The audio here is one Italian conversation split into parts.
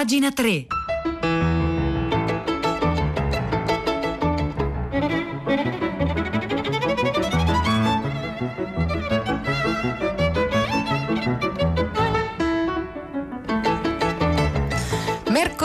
Pagina 3.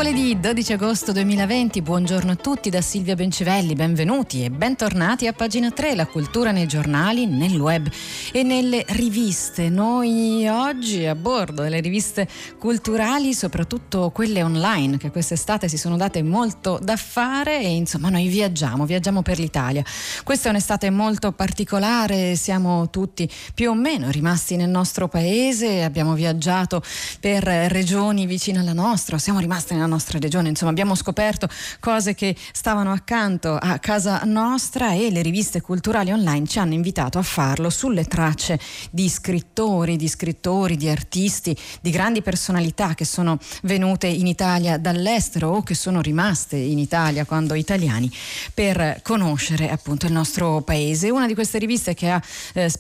Mercoledì 12 agosto 2020, buongiorno a tutti da Silvia Bencivelli, benvenuti e bentornati a pagina 3, la cultura nei giornali, nel web e nelle riviste. Noi oggi a bordo delle riviste culturali, soprattutto quelle online che quest'estate si sono date molto da fare e insomma noi viaggiamo, viaggiamo per l'Italia. Questa è un'estate molto particolare, siamo tutti più o meno rimasti nel nostro paese, abbiamo viaggiato per regioni vicine alla nostra, siamo rimasti nella nostra regione. Insomma, abbiamo scoperto cose che stavano accanto a casa nostra e le riviste culturali online ci hanno invitato a farlo sulle tracce di scrittori, di scrittori, di artisti, di grandi personalità che sono venute in Italia dall'estero o che sono rimaste in Italia quando italiani per conoscere appunto il nostro paese. Una di queste riviste che ha eh,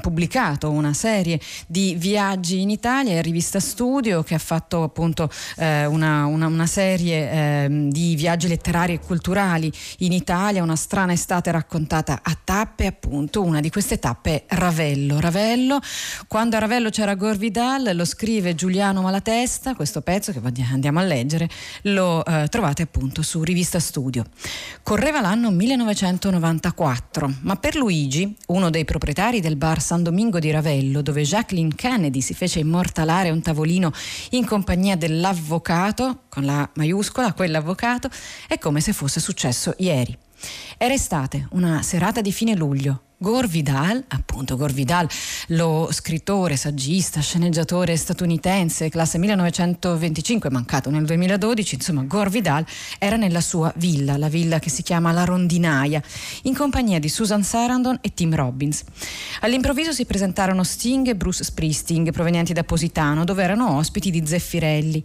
pubblicato una serie di viaggi in Italia è Rivista Studio che ha fatto appunto eh, una una, una serie eh, di viaggi letterari e culturali in Italia, una strana estate raccontata a tappe, appunto, una di queste tappe è Ravello. Ravello, quando a Ravello c'era Gorvidal, lo scrive Giuliano Malatesta, questo pezzo che andiamo a leggere, lo eh, trovate appunto su Rivista Studio. Correva l'anno 1994, ma per Luigi, uno dei proprietari del bar San Domingo di Ravello, dove Jacqueline Kennedy si fece immortalare un tavolino in compagnia dell'avvocato, con la maiuscola, quell'avvocato, è come se fosse successo ieri. Era estate, una serata di fine luglio. Gore Vidal, appunto Gore Vidal, lo scrittore, saggista, sceneggiatore statunitense, classe 1925, mancato nel 2012, insomma Gore Vidal era nella sua villa, la villa che si chiama La Rondinaia, in compagnia di Susan Sarandon e Tim Robbins. All'improvviso si presentarono Sting e Bruce Springsteen, provenienti da Positano, dove erano ospiti di Zeffirelli.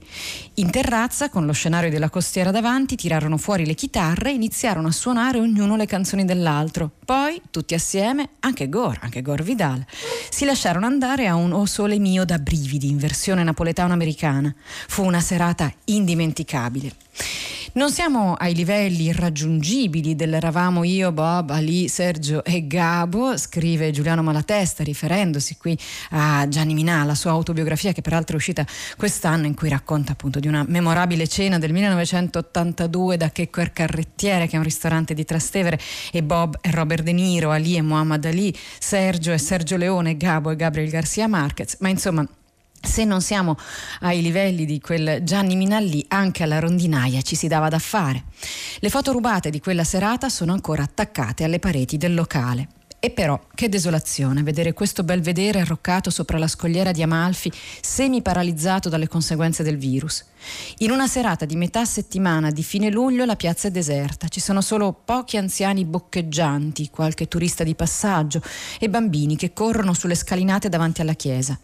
In terrazza, con lo scenario della costiera davanti, tirarono fuori le chitarre e iniziarono a suonare ognuno le canzoni dell'altro. Poi, tutti assieme, insieme, anche Gore, anche Gore Vidal, si lasciarono andare a un O Sole Mio da brividi in versione napoletano-americana. Fu una serata indimenticabile. Non siamo ai livelli irraggiungibili dell'eravamo io, Bob, Ali, Sergio e Gabo, scrive Giuliano Malatesta riferendosi qui a Gianni Minà, la sua autobiografia che peraltro è uscita quest'anno in cui racconta appunto di una memorabile cena del 1982 da Checco e Carrettiere che è un ristorante di Trastevere e Bob e Robert De Niro, Ali e Muhammad Ali, Sergio e Sergio Leone, Gabo e Gabriel Garcia Marquez, ma insomma se non siamo ai livelli di quel Gianni Minalli, anche alla rondinaia ci si dava da fare. Le foto rubate di quella serata sono ancora attaccate alle pareti del locale. E però, che desolazione vedere questo belvedere arroccato sopra la scogliera di Amalfi, semi paralizzato dalle conseguenze del virus. In una serata di metà settimana di fine luglio la piazza è deserta, ci sono solo pochi anziani boccheggianti, qualche turista di passaggio e bambini che corrono sulle scalinate davanti alla chiesa.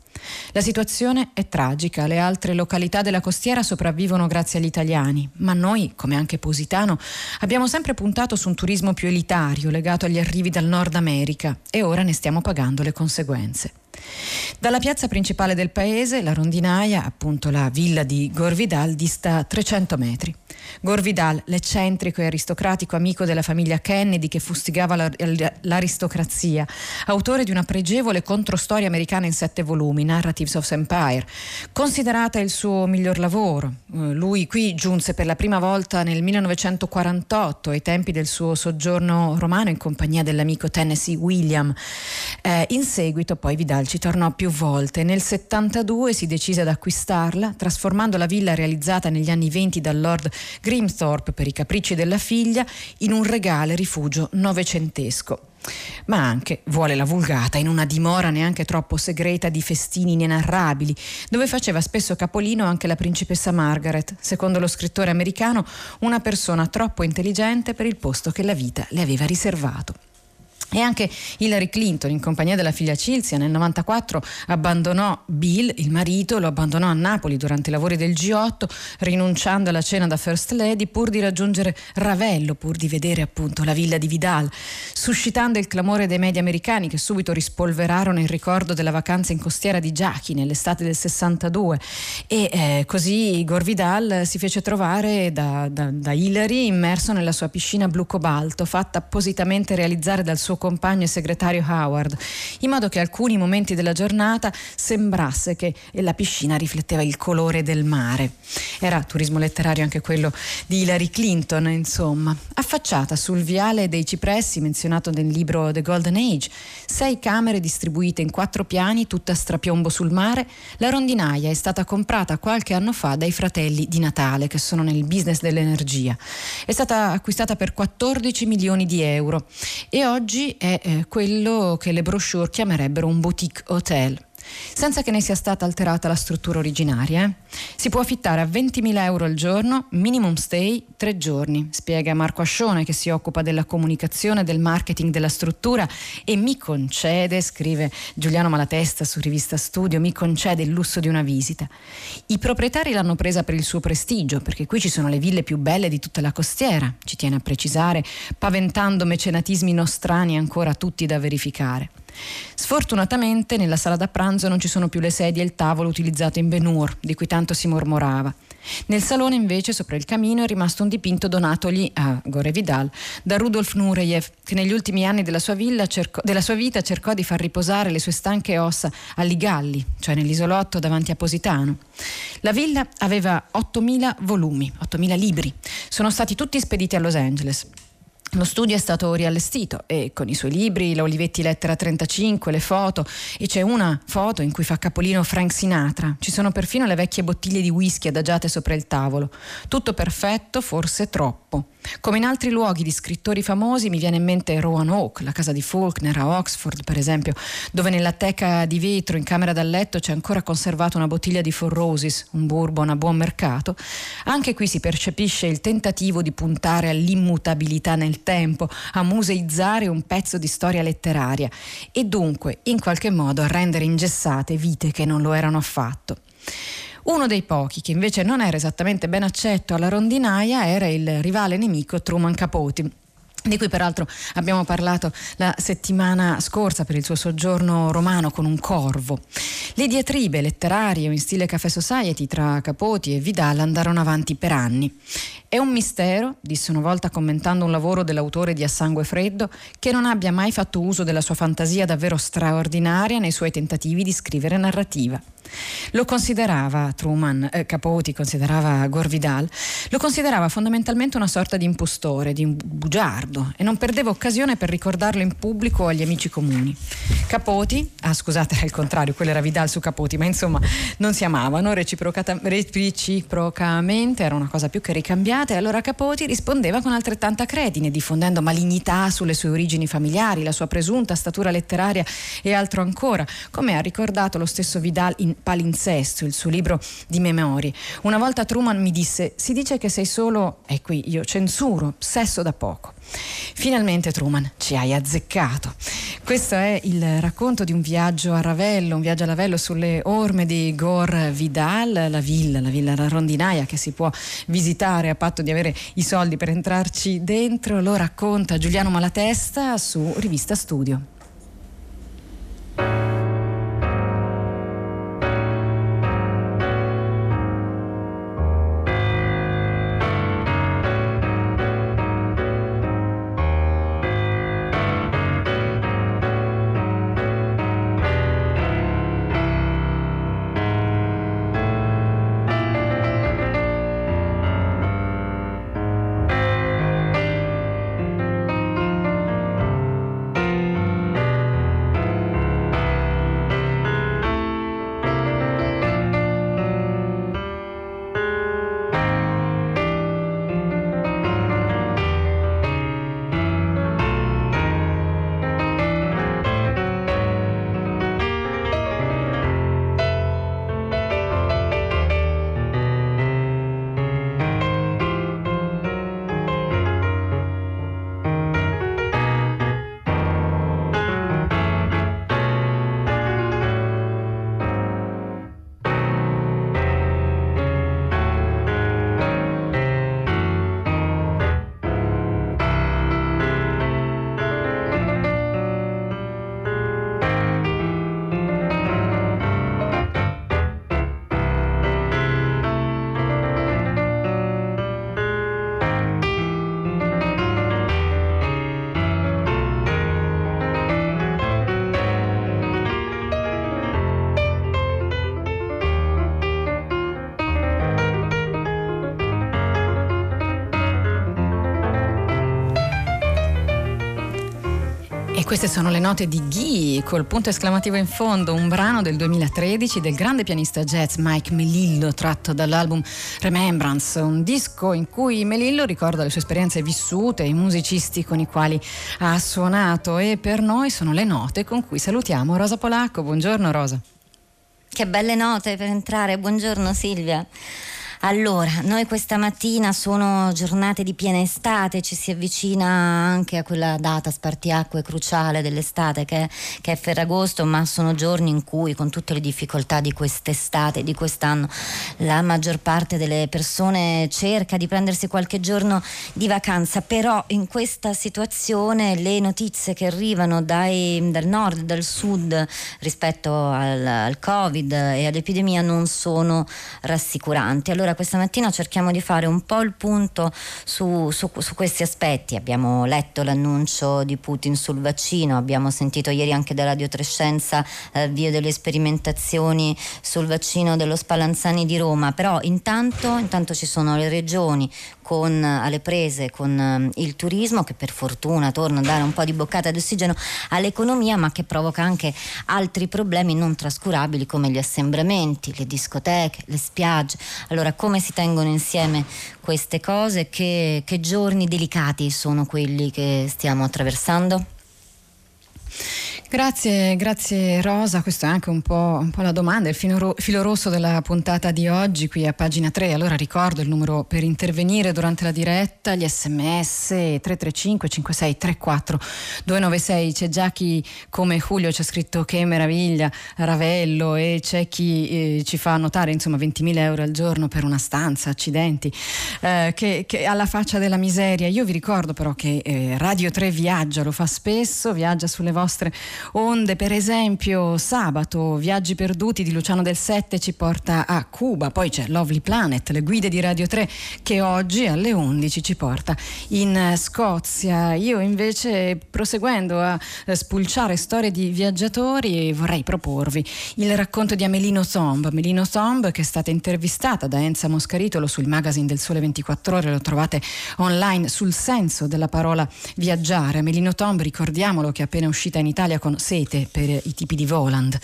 La situazione è tragica, le altre località della costiera sopravvivono grazie agli italiani, ma noi, come anche Positano, abbiamo sempre puntato su un turismo più elitario legato agli arrivi dal Nord America e ora ne stiamo pagando le conseguenze. Dalla piazza principale del paese, la rondinaia, appunto la villa di Gorvidal, dista 300 metri. Gorvidal, l'eccentrico e aristocratico amico della famiglia Kennedy che fustigava l'aristocrazia, autore di una pregevole controstoria americana in sette volumi, Narratives of Empire, considerata il suo miglior lavoro. Eh, lui qui giunse per la prima volta nel 1948, ai tempi del suo soggiorno romano in compagnia dell'amico Tennessee William. Eh, in seguito poi Vidal ci tornò più volte. Nel 72 si decise ad acquistarla, trasformando la villa realizzata negli anni 20 dal Lord Grimthorpe per i capricci della figlia in un regale rifugio novecentesco ma anche, vuole la vulgata, in una dimora neanche troppo segreta di festini inenarrabili, dove faceva spesso capolino anche la principessa Margaret, secondo lo scrittore americano, una persona troppo intelligente per il posto che la vita le aveva riservato. E anche Hillary Clinton, in compagnia della figlia Cilsia, nel 1994 abbandonò Bill, il marito, lo abbandonò a Napoli durante i lavori del G8, rinunciando alla cena da First Lady pur di raggiungere Ravello, pur di vedere appunto la villa di Vidal, suscitando il clamore dei media americani che subito rispolverarono il ricordo della vacanza in costiera di Giachi nell'estate del 62. E eh, così Gore Vidal si fece trovare da, da, da Hillary immerso nella sua piscina blu cobalto, fatta appositamente realizzare dal suo compagno e segretario Howard, in modo che alcuni momenti della giornata sembrasse che la piscina rifletteva il colore del mare. Era turismo letterario anche quello di Hillary Clinton, insomma. Affacciata sul viale dei cipressi menzionato nel libro The Golden Age, sei camere distribuite in quattro piani, tutte a strapiombo sul mare, la rondinaia è stata comprata qualche anno fa dai fratelli di Natale, che sono nel business dell'energia. È stata acquistata per 14 milioni di euro e oggi è eh, quello che le brochure chiamerebbero un boutique hotel senza che ne sia stata alterata la struttura originaria. Eh? Si può affittare a 20.000 euro al giorno, minimum stay tre giorni, spiega Marco Ascione che si occupa della comunicazione, del marketing della struttura e mi concede, scrive Giuliano Malatesta su rivista Studio, mi concede il lusso di una visita. I proprietari l'hanno presa per il suo prestigio, perché qui ci sono le ville più belle di tutta la costiera, ci tiene a precisare, paventando mecenatismi nostrani ancora tutti da verificare. Sfortunatamente nella sala da pranzo non ci sono più le sedie e il tavolo utilizzato in Ben-Hur, di cui tanto si mormorava. Nel salone invece sopra il camino è rimasto un dipinto donatogli a Gore Vidal da Rudolf Nureyev che negli ultimi anni della sua, cercò, della sua, vita cercò di far riposare le sue stanche ossa a Ligalli, cioè nell'isolotto davanti a Positano. La villa aveva 8.000 volumi, 8.000 libri. Sono stati tutti spediti a Los Angeles. Lo studio è stato riallestito e con i suoi libri, la Olivetti Lettera 35, le foto e c'è una foto in cui fa capolino Frank Sinatra. Ci sono perfino le vecchie bottiglie di whisky adagiate sopra il tavolo. Tutto perfetto, forse troppo. Come in altri luoghi di scrittori famosi mi viene in mente Roanoke, la casa di Faulkner a Oxford per esempio, dove nella teca di vetro in camera da letto c'è ancora conservata una bottiglia di Four Roses, un bourbon a buon mercato. Anche qui si percepisce il tentativo di puntare all'immutabilità nel tempo, a museizzare un pezzo di storia letteraria e dunque in qualche modo a rendere ingessate vite che non lo erano affatto. Uno dei pochi che invece non era esattamente ben accetto alla rondinaia era il rivale nemico Truman Capote di cui peraltro abbiamo parlato la settimana scorsa per il suo soggiorno romano con un corvo. Le diatribe letterarie in stile Café Society tra Capoti e Vidal andarono avanti per anni. È un mistero, disse una volta commentando un lavoro dell'autore di A Sangue Freddo, che non abbia mai fatto uso della sua fantasia davvero straordinaria nei suoi tentativi di scrivere narrativa. Lo considerava Truman, eh, Capote considerava Gorvidal, lo considerava fondamentalmente una sorta di impostore, di un bugiardo e non perdeva occasione per ricordarlo in pubblico agli amici comuni. Capoti, ah scusate era il contrario, quello era Vidal su Capoti, ma insomma non si amavano reciprocamente, era una cosa più che ricambiata e allora Capoti rispondeva con altrettanta credine, diffondendo malignità sulle sue origini familiari, la sua presunta statura letteraria e altro ancora, come ha ricordato lo stesso Vidal in Palinsesto, il suo libro di memorie. Una volta Truman mi disse: Si dice che sei solo, e qui io censuro, sesso da poco. Finalmente Truman ci hai azzeccato. Questo è il racconto di un viaggio a Ravello, un viaggio a Ravello sulle orme di Gore Vidal, la villa, la villa rondinaia che si può visitare a patto di avere i soldi per entrarci dentro. Lo racconta Giuliano Malatesta su Rivista Studio. Queste sono le note di Ghi col punto esclamativo in fondo, un brano del 2013 del grande pianista jazz Mike Melillo tratto dall'album Remembrance, un disco in cui Melillo ricorda le sue esperienze vissute, i musicisti con i quali ha suonato e per noi sono le note con cui salutiamo Rosa Polacco. Buongiorno Rosa. Che belle note per entrare, buongiorno Silvia. Allora, noi questa mattina sono giornate di piena estate, ci si avvicina anche a quella data spartiacque cruciale dell'estate che, che, è Ferragosto, ma sono giorni in cui con tutte le difficoltà di quest'estate, di quest'anno, la maggior parte delle persone cerca di prendersi qualche giorno di vacanza, però in questa situazione le notizie che arrivano dai, dal nord, dal sud rispetto al, al Covid e all'epidemia non sono rassicuranti. Allora allora questa mattina cerchiamo di fare un po' il punto su, su, su questi aspetti. Abbiamo letto l'annuncio di Putin sul vaccino, abbiamo sentito ieri anche da Radio Trescenza eh, via delle sperimentazioni sul vaccino dello Spallanzani di Roma, però intanto, intanto ci sono le regioni con, alle prese con eh, il turismo che per fortuna torna a dare un po' di boccata d'ossigeno all'economia ma che provoca anche altri problemi non trascurabili come gli assembramenti, le discoteche, le spiagge. Allora come si tengono insieme queste cose? Che, che giorni delicati sono quelli che stiamo attraversando? Grazie, grazie Rosa, questo è anche un po', un po la domanda, il filo, rosso della puntata di oggi qui a pagina 3, allora ricordo il numero per intervenire durante la diretta, gli sms 335 56 34 296, c'è già chi come Julio ci ha scritto che meraviglia, Ravello e c'è chi eh, ci fa notare insomma 20.000 euro al giorno per una stanza, accidenti, eh, che, che alla faccia della miseria, io vi ricordo però che eh, Radio 3 viaggia, lo fa spesso, viaggia sulle vostre onde. Per esempio, sabato Viaggi perduti di Luciano del Sette ci porta a Cuba, poi c'è Lovely Planet, le guide di Radio 3 che oggi alle 11 ci porta in Scozia. Io invece, proseguendo a spulciare storie di viaggiatori, vorrei proporvi il racconto di Amelino Tomb. Amelino Tomb che è stata intervistata da Enza Moscaritolo sul magazine del Sole 24 Ore, lo trovate online sul senso della parola viaggiare. Amelino Tomb, ricordiamolo che è appena uscita in Italia con con sete per i tipi di Voland.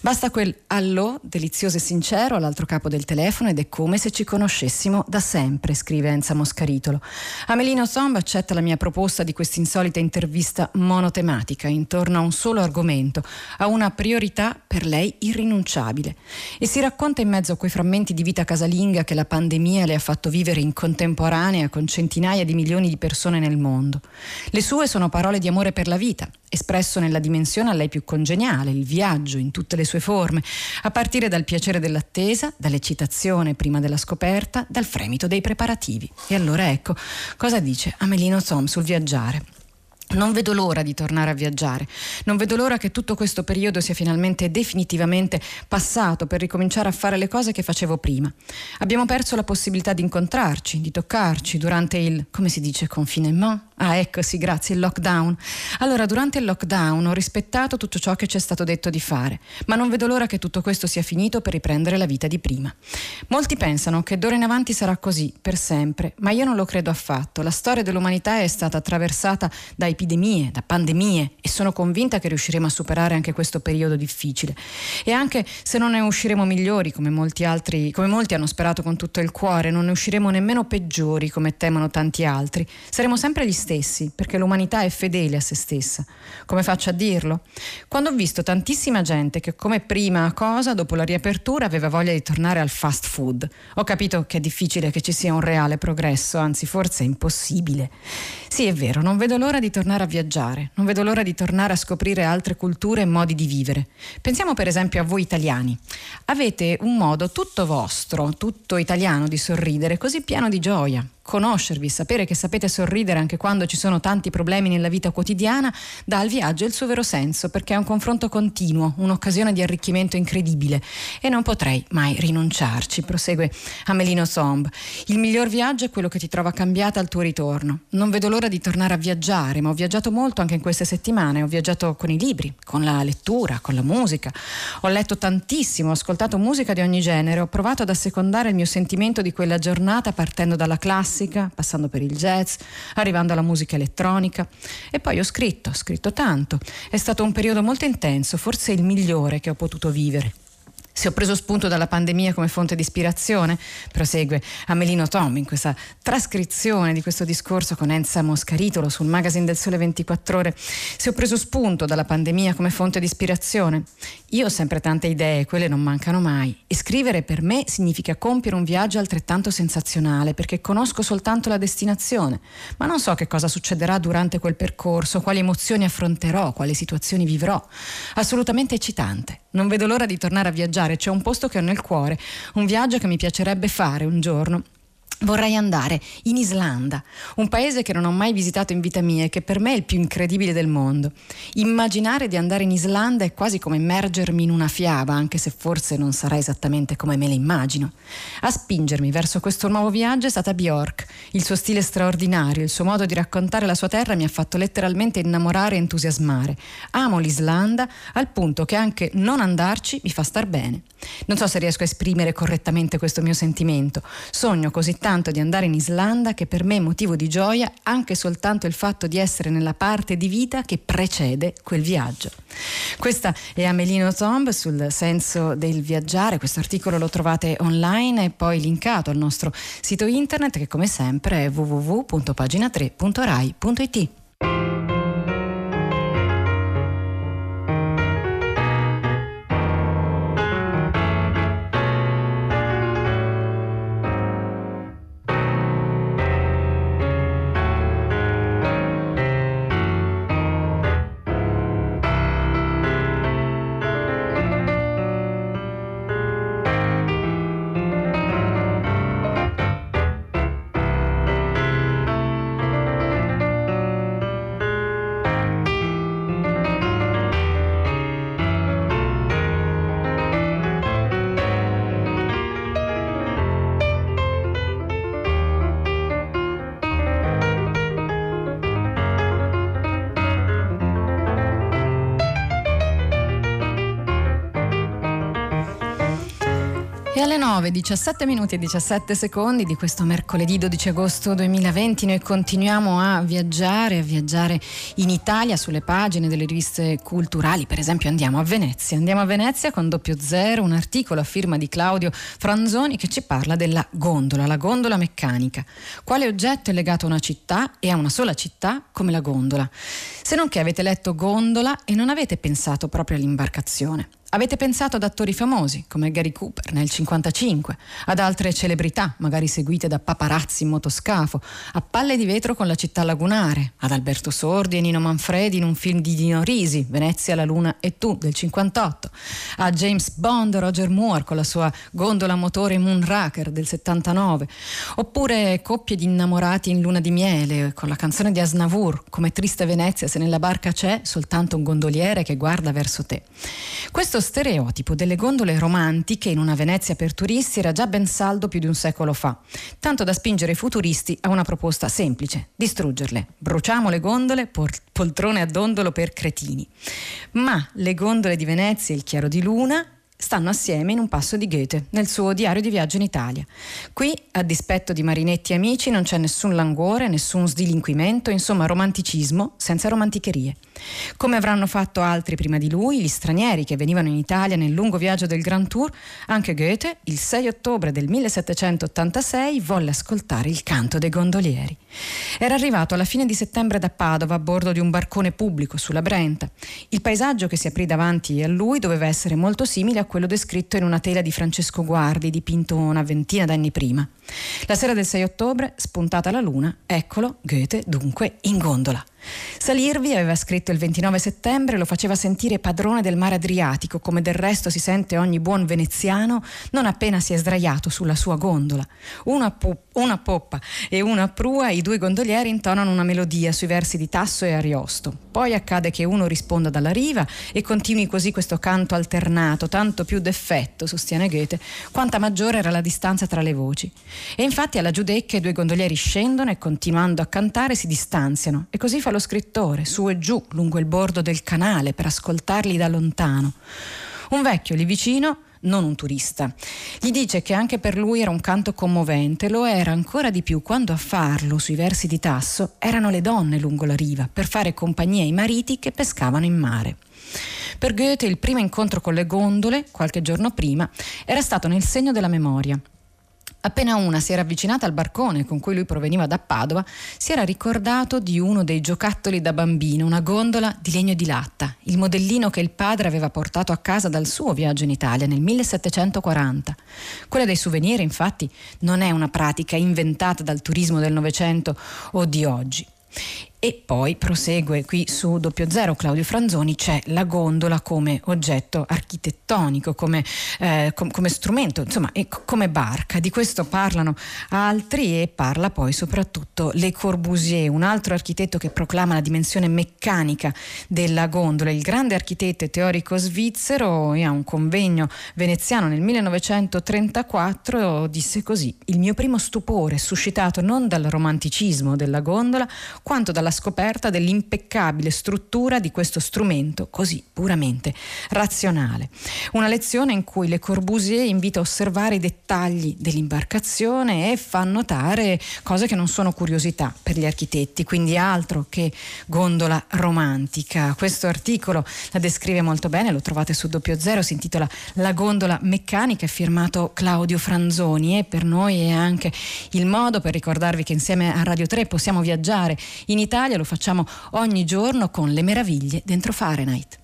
Basta quel allo delizioso e sincero all'altro capo del telefono ed è come se ci conoscessimo da sempre, scrive Enza Moscaritolo. Amelino Somba accetta la mia proposta di questa insolita intervista monotematica intorno a un solo argomento, a una priorità per lei irrinunciabile. E si racconta in mezzo a quei frammenti di vita casalinga che la pandemia le ha fatto vivere in contemporanea con centinaia di milioni di persone nel mondo. Le sue sono parole di amore per la vita, espresso nella dimensione a lei più congeniale, il viaggio in tutte le sue forme, a partire dal piacere dell'attesa, dall'eccitazione prima della scoperta, dal fremito dei preparativi. E allora ecco cosa dice Amelino Tom sul viaggiare. Non vedo l'ora di tornare a viaggiare, non vedo l'ora che tutto questo periodo sia finalmente definitivamente passato per ricominciare a fare le cose che facevo prima. Abbiamo perso la possibilità di incontrarci, di toccarci durante il, come si dice, confinement? Ah, ecco, sì, grazie, il lockdown. Allora, durante il lockdown ho rispettato tutto ciò che ci è stato detto di fare, ma non vedo l'ora che tutto questo sia finito per riprendere la vita di prima. Molti pensano che d'ora in avanti sarà così, per sempre, ma io non lo credo affatto. La storia dell'umanità è stata attraversata da epidemie, da pandemie e sono convinta che riusciremo a superare anche questo periodo difficile. E anche se non ne usciremo migliori, come molti altri, come molti hanno sperato con tutto il cuore, non ne usciremo nemmeno peggiori, come temono tanti altri. Saremo sempre gli stessi perché l'umanità è fedele a se stessa. Come faccio a dirlo? Quando ho visto tantissima gente che come prima cosa, dopo la riapertura, aveva voglia di tornare al fast food, ho capito che è difficile che ci sia un reale progresso, anzi forse è impossibile. Sì, è vero, non vedo l'ora di tornare a viaggiare, non vedo l'ora di tornare a scoprire altre culture e modi di vivere. Pensiamo per esempio a voi italiani. Avete un modo tutto vostro, tutto italiano di sorridere, così pieno di gioia conoscervi, sapere che sapete sorridere anche quando ci sono tanti problemi nella vita quotidiana, dà al viaggio il suo vero senso, perché è un confronto continuo, un'occasione di arricchimento incredibile e non potrei mai rinunciarci, prosegue Amelino Somb. Il miglior viaggio è quello che ti trova cambiata al tuo ritorno. Non vedo l'ora di tornare a viaggiare, ma ho viaggiato molto anche in queste settimane, ho viaggiato con i libri, con la lettura, con la musica. Ho letto tantissimo, ho ascoltato musica di ogni genere, ho provato ad assecondare il mio sentimento di quella giornata partendo dalla classe classica, passando per il jazz, arrivando alla musica elettronica. E poi ho scritto, ho scritto tanto. È stato un periodo molto intenso, forse il migliore che ho potuto vivere. Se ho preso spunto dalla pandemia come fonte di ispirazione, prosegue Amelino Tom in questa trascrizione di questo discorso con Enza Moscaritolo sul magazine del Sole 24 Ore, se ho preso spunto dalla pandemia come fonte di ispirazione, io ho sempre tante idee, quelle non mancano mai. E scrivere per me significa compiere un viaggio altrettanto sensazionale, perché conosco soltanto la destinazione, ma non so che cosa succederà durante quel percorso, quali emozioni affronterò, quali situazioni vivrò. Assolutamente eccitante. Non vedo l'ora di tornare a viaggiare, c'è un posto che ho nel cuore, un viaggio che mi piacerebbe fare un giorno Vorrei andare in Islanda, un paese che non ho mai visitato in vita mia e che per me è il più incredibile del mondo. Immaginare di andare in Islanda è quasi come immergermi in una fiaba, anche se forse non sarà esattamente come me la immagino. A spingermi verso questo nuovo viaggio è stata Bjork. Il suo stile straordinario, il suo modo di raccontare la sua terra mi ha fatto letteralmente innamorare e entusiasmare. Amo l'Islanda al punto che anche non andarci mi fa star bene. Non so se riesco a esprimere correttamente questo mio sentimento. Sogno così tanto di andare in Islanda che per me è motivo di gioia anche soltanto il fatto di essere nella parte di vita che precede quel viaggio. Questa è Amelino Tomb sul senso del viaggiare. Questo articolo lo trovate online e poi linkato al nostro sito internet che come sempre è www.pagina3.rai.it. alle 9, 17 minuti e 17 secondi di questo mercoledì 12 agosto 2020 noi continuiamo a viaggiare, a viaggiare in Italia sulle pagine delle riviste culturali, per esempio andiamo a Venezia, andiamo a Venezia con doppio zero, un articolo a firma di Claudio Franzoni che ci parla della gondola, la gondola meccanica. Quale oggetto è legato a una città e a una sola città come la gondola? Se non che avete letto gondola e non avete pensato proprio all'imbarcazione. Avete pensato ad attori famosi come Gary Cooper nel 1955, ad altre celebrità, magari seguite da paparazzi in motoscafo, a palle di vetro con la città lagunare, ad Alberto Sordi e Nino Manfredi in un film di Dino Risi, Venezia, la Luna e tu del 58, a James Bond, Roger Moore con la sua gondola motore Moonraker del 79, oppure coppie di innamorati in luna di miele con la canzone di Asnavour, come triste Venezia se nella barca c'è soltanto un gondoliere che guarda verso te. Questo stereotipo delle gondole romantiche in una Venezia per turisti era già ben saldo più di un secolo fa, tanto da spingere i futuristi a una proposta semplice, distruggerle. Bruciamo le gondole, poltrone a dondolo per cretini. Ma le gondole di Venezia e il chiaro di luna stanno assieme in un passo di Goethe, nel suo diario di viaggio in Italia. Qui, a dispetto di marinetti e amici, non c'è nessun languore, nessun sdilinquimento, insomma romanticismo senza romanticherie. Come avranno fatto altri prima di lui, gli stranieri che venivano in Italia nel lungo viaggio del Grand Tour, anche Goethe, il 6 ottobre del 1786, volle ascoltare il canto dei gondolieri. Era arrivato alla fine di settembre da Padova a bordo di un barcone pubblico sulla Brenta. Il paesaggio che si aprì davanti a lui doveva essere molto simile a quello descritto in una tela di Francesco Guardi, dipinto una ventina d'anni prima. La sera del 6 ottobre, spuntata la luna, eccolo, Goethe, dunque, in gondola. Salirvi, aveva scritto il 29 settembre, lo faceva sentire padrone del mare Adriatico, come del resto si sente ogni buon veneziano non appena si è sdraiato sulla sua gondola. Una, pu- una poppa e una prua, i due gondolieri intonano una melodia sui versi di Tasso e Ariosto. Poi accade che uno risponda dalla riva e continui così questo canto alternato, tanto più d'effetto, sostiene Goethe, quanta maggiore era la distanza tra le voci. E infatti alla Giudecca i due gondolieri scendono e continuando a cantare si distanziano e così fa lo scrittore, su e giù lungo il bordo del canale per ascoltarli da lontano. Un vecchio lì vicino non un turista. Gli dice che anche per lui era un canto commovente, lo era ancora di più quando a farlo sui versi di Tasso erano le donne lungo la riva per fare compagnia ai mariti che pescavano in mare. Per Goethe il primo incontro con le gondole, qualche giorno prima, era stato nel segno della memoria. Appena una si era avvicinata al barcone con cui lui proveniva da Padova, si era ricordato di uno dei giocattoli da bambino, una gondola di legno di latta, il modellino che il padre aveva portato a casa dal suo viaggio in Italia nel 1740. Quella dei souvenir, infatti, non è una pratica inventata dal turismo del Novecento o di oggi. E poi prosegue qui su doppio zero Claudio Franzoni, c'è la gondola come oggetto architettonico, come, eh, com- come strumento, insomma, e c- come barca. Di questo parlano altri e parla poi soprattutto Le Corbusier, un altro architetto che proclama la dimensione meccanica della gondola, il grande architetto e teorico svizzero e a un convegno veneziano nel 1934 disse così: "Il mio primo stupore suscitato non dal romanticismo della gondola, quanto dalla scoperta dell'impeccabile struttura di questo strumento così puramente razionale. Una lezione in cui Le Corbusier invita a osservare i dettagli dell'imbarcazione e fa notare cose che non sono curiosità per gli architetti, quindi altro che gondola romantica. Questo articolo la descrive molto bene, lo trovate su doppio zero, si intitola La gondola meccanica, è firmato Claudio Franzoni e per noi è anche il modo per ricordarvi che insieme a Radio 3 possiamo viaggiare in Italia Italia, lo facciamo ogni giorno con le meraviglie dentro Fahrenheit.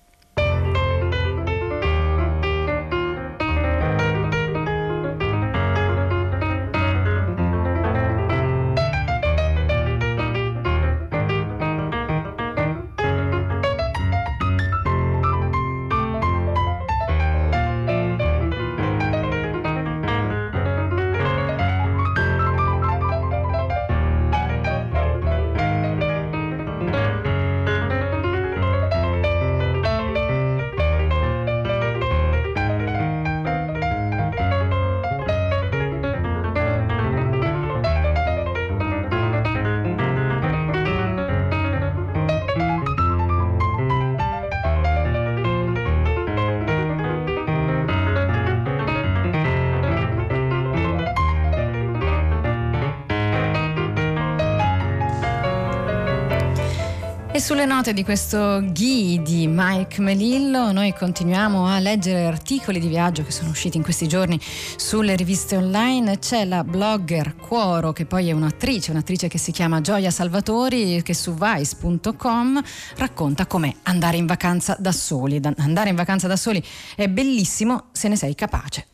Sulle note di questo Ghi di Mike Melillo noi continuiamo a leggere articoli di viaggio che sono usciti in questi giorni sulle riviste online. C'è la blogger Cuoro che poi è un'attrice, un'attrice che si chiama Gioia Salvatori che su vice.com racconta com'è andare in vacanza da soli. Andare in vacanza da soli è bellissimo se ne sei capace.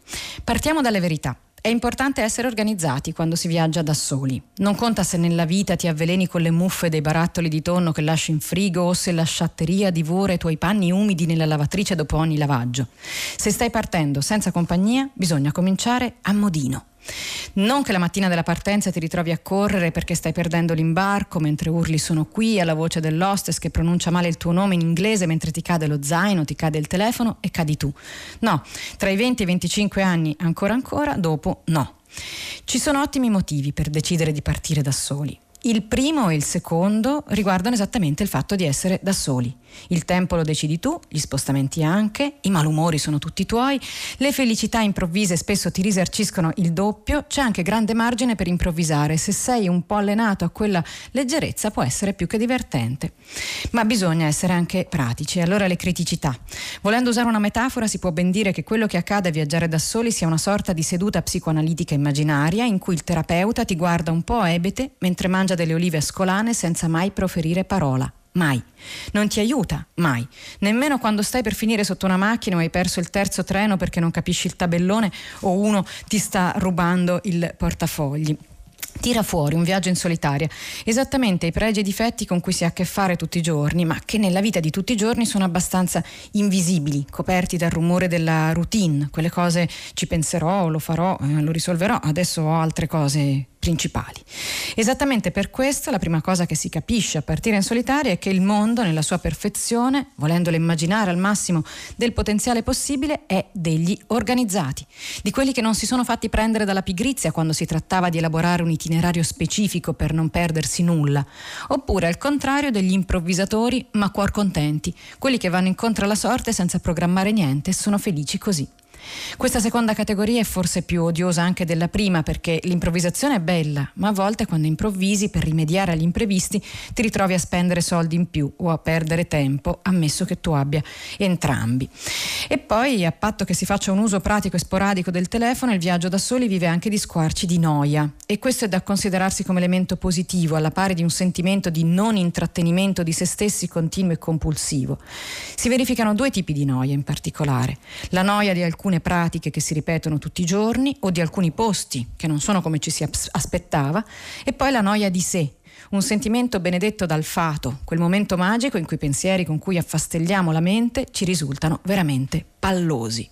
Partiamo dalle verità. È importante essere organizzati quando si viaggia da soli. Non conta se nella vita ti avveleni con le muffe dei barattoli di tonno che lasci in frigo o se la sciatteria divora i tuoi panni umidi nella lavatrice dopo ogni lavaggio. Se stai partendo senza compagnia, bisogna cominciare a modino. Non che la mattina della partenza ti ritrovi a correre perché stai perdendo l'imbarco mentre urli sono qui alla voce dell'hostess che pronuncia male il tuo nome in inglese mentre ti cade lo zaino, ti cade il telefono e cadi tu. No, tra i 20 e i 25 anni ancora ancora, dopo no. Ci sono ottimi motivi per decidere di partire da soli. Il primo e il secondo riguardano esattamente il fatto di essere da soli. Il tempo lo decidi tu, gli spostamenti anche, i malumori sono tutti tuoi, le felicità improvvise spesso ti risarciscono il doppio, c'è anche grande margine per improvvisare. Se sei un po' allenato a quella leggerezza può essere più che divertente. Ma bisogna essere anche pratici. Allora le criticità. Volendo usare una metafora si può ben dire che quello che accade a viaggiare da soli sia una sorta di seduta psicoanalitica immaginaria in cui il terapeuta ti guarda un po' ebete mentre mangia delle olive ascolane senza mai proferire parola. Mai. Non ti aiuta, mai. Nemmeno quando stai per finire sotto una macchina o hai perso il terzo treno perché non capisci il tabellone o uno ti sta rubando il portafogli tira fuori un viaggio in solitaria, esattamente i pregi e i difetti con cui si ha a che fare tutti i giorni, ma che nella vita di tutti i giorni sono abbastanza invisibili, coperti dal rumore della routine. Quelle cose ci penserò, lo farò, eh, lo risolverò, adesso ho altre cose principali. Esattamente per questo la prima cosa che si capisce a partire in solitaria è che il mondo nella sua perfezione, volendolo immaginare al massimo del potenziale possibile, è degli organizzati, di quelli che non si sono fatti prendere dalla pigrizia quando si trattava di elaborare un itinerario specifico per non perdersi nulla, oppure al contrario degli improvvisatori ma cuor contenti, quelli che vanno incontro alla sorte senza programmare niente e sono felici così. Questa seconda categoria è forse più odiosa anche della prima perché l'improvvisazione è bella, ma a volte quando improvvisi per rimediare agli imprevisti ti ritrovi a spendere soldi in più o a perdere tempo, ammesso che tu abbia entrambi. E poi, a patto che si faccia un uso pratico e sporadico del telefono, il viaggio da soli vive anche di squarci di noia e questo è da considerarsi come elemento positivo, alla pari di un sentimento di non intrattenimento di se stessi continuo e compulsivo. Si verificano due tipi di noia in particolare, la noia di alcune pratiche che si ripetono tutti i giorni o di alcuni posti che non sono come ci si aspettava e poi la noia di sé, un sentimento benedetto dal fato, quel momento magico in cui i pensieri con cui affastelliamo la mente ci risultano veramente pallosi.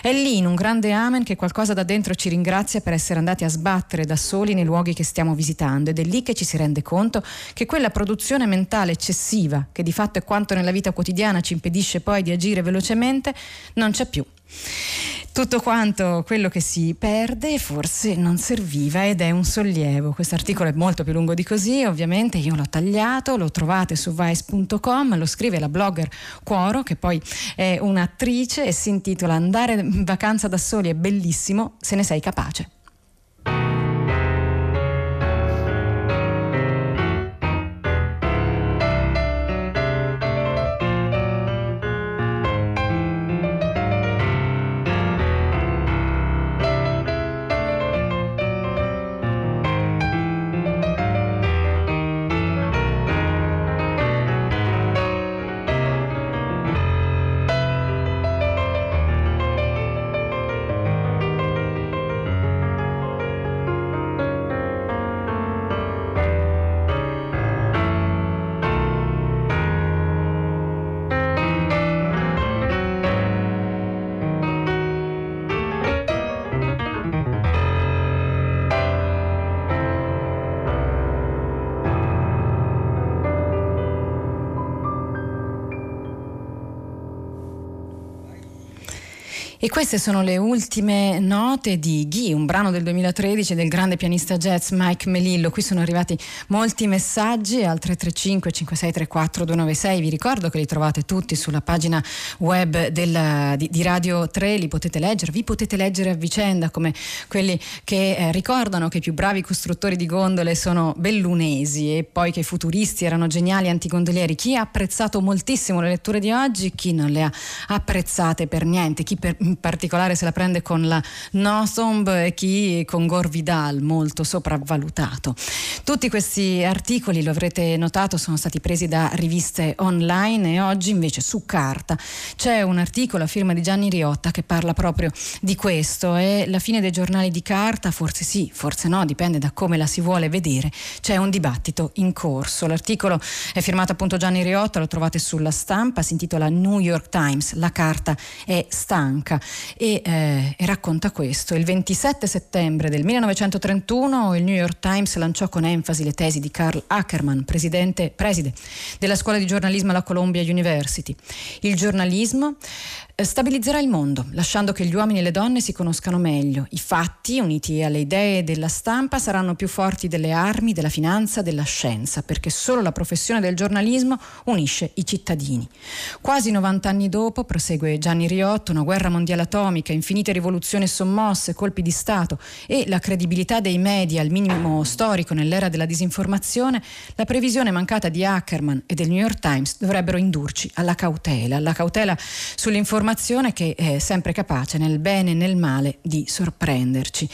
È lì, in un grande amen, che qualcosa da dentro ci ringrazia per essere andati a sbattere da soli nei luoghi che stiamo visitando ed è lì che ci si rende conto che quella produzione mentale eccessiva, che di fatto è quanto nella vita quotidiana ci impedisce poi di agire velocemente, non c'è più tutto quanto quello che si perde forse non serviva ed è un sollievo. Questo articolo è molto più lungo di così, ovviamente io l'ho tagliato, lo trovate su vice.com, lo scrive la blogger Cuoro che poi è un'attrice e si intitola Andare in vacanza da soli è bellissimo se ne sei capace. E queste sono le ultime note di Ghi, un brano del 2013 del grande pianista jazz Mike Melillo. Qui sono arrivati molti messaggi al 335 5634 296. Vi ricordo che li trovate tutti sulla pagina web della, di, di, Radio 3, li potete leggere, vi potete leggere a vicenda come quelli che eh, ricordano che i più bravi costruttori di gondole sono bellunesi e poi che i futuristi erano geniali antigondolieri. Chi ha apprezzato moltissimo le letture di oggi, chi non le ha apprezzate per niente, chi per in particolare se la prende con la Nosomb e chi con Gore Vidal, molto sopravvalutato. Tutti questi articoli, lo avrete notato, sono stati presi da riviste online e oggi invece su carta c'è un articolo a firma di Gianni Riotta che parla proprio di questo. È la fine dei giornali di carta, forse sì, forse no, dipende da come la si vuole vedere. C'è un dibattito in corso. L'articolo è firmato appunto Gianni Riotta, lo trovate sulla stampa, si intitola New York Times, la carta è stanca e, eh, e, racconta questo. Il 27 settembre del 1931 il New York Times lanciò con enfasi le tesi di Karl Ackerman, presidente, preside della scuola di giornalismo alla Columbia University. Il giornalismo stabilizzerà il mondo, lasciando che gli uomini e le donne si conoscano meglio. I fatti, uniti alle idee della stampa, saranno più forti delle armi, della finanza, della scienza, perché solo la professione del giornalismo unisce i cittadini. Quasi 90 anni dopo, prosegue Gianni Riotto, una guerra mondiale atomica, infinite rivoluzioni sommosse, colpi di Stato e la credibilità dei media al minimo storico nell'era della disinformazione, la previsione mancata di Ackerman e del New York Times dovrebbero indurci alla cautela, alla cautela sull'informazione un'informazione che è sempre capace nel bene e nel male di sorprenderci.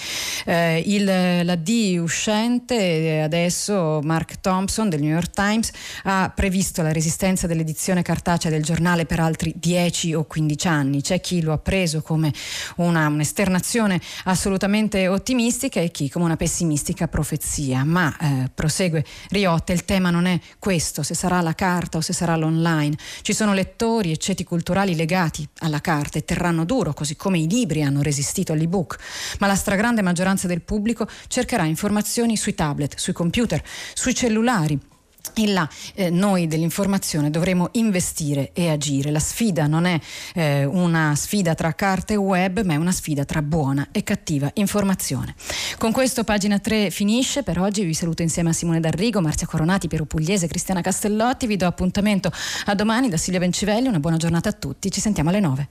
Eh, il, la D uscente adesso, Mark Thompson del New York Times, ha previsto la resistenza dell'edizione cartacea del giornale per altri 10 o 15 anni. C'è chi lo ha preso come una, un'esternazione assolutamente ottimistica e chi come una pessimistica profezia. Ma eh, prosegue Riotte, il tema non è questo, se sarà la carta o se sarà l'online. Ci sono lettori e ceti culturali legati alla carta e terranno duro, così come i libri hanno resistito all'ebook, ma la stragrande maggioranza del pubblico cercherà informazioni sui tablet, sui computer, sui cellulari in là eh, noi dell'informazione dovremo investire e agire. La sfida non è eh, una sfida tra carta e web, ma è una sfida tra buona e cattiva informazione. Con questo pagina 3 finisce. Per oggi vi saluto insieme a Simone D'Arrigo, Marzia Coronati, Piero Pugliese, Cristiana Castellotti. Vi do appuntamento a domani da Silvia Bencivelli. Una buona giornata a tutti. Ci sentiamo alle 9.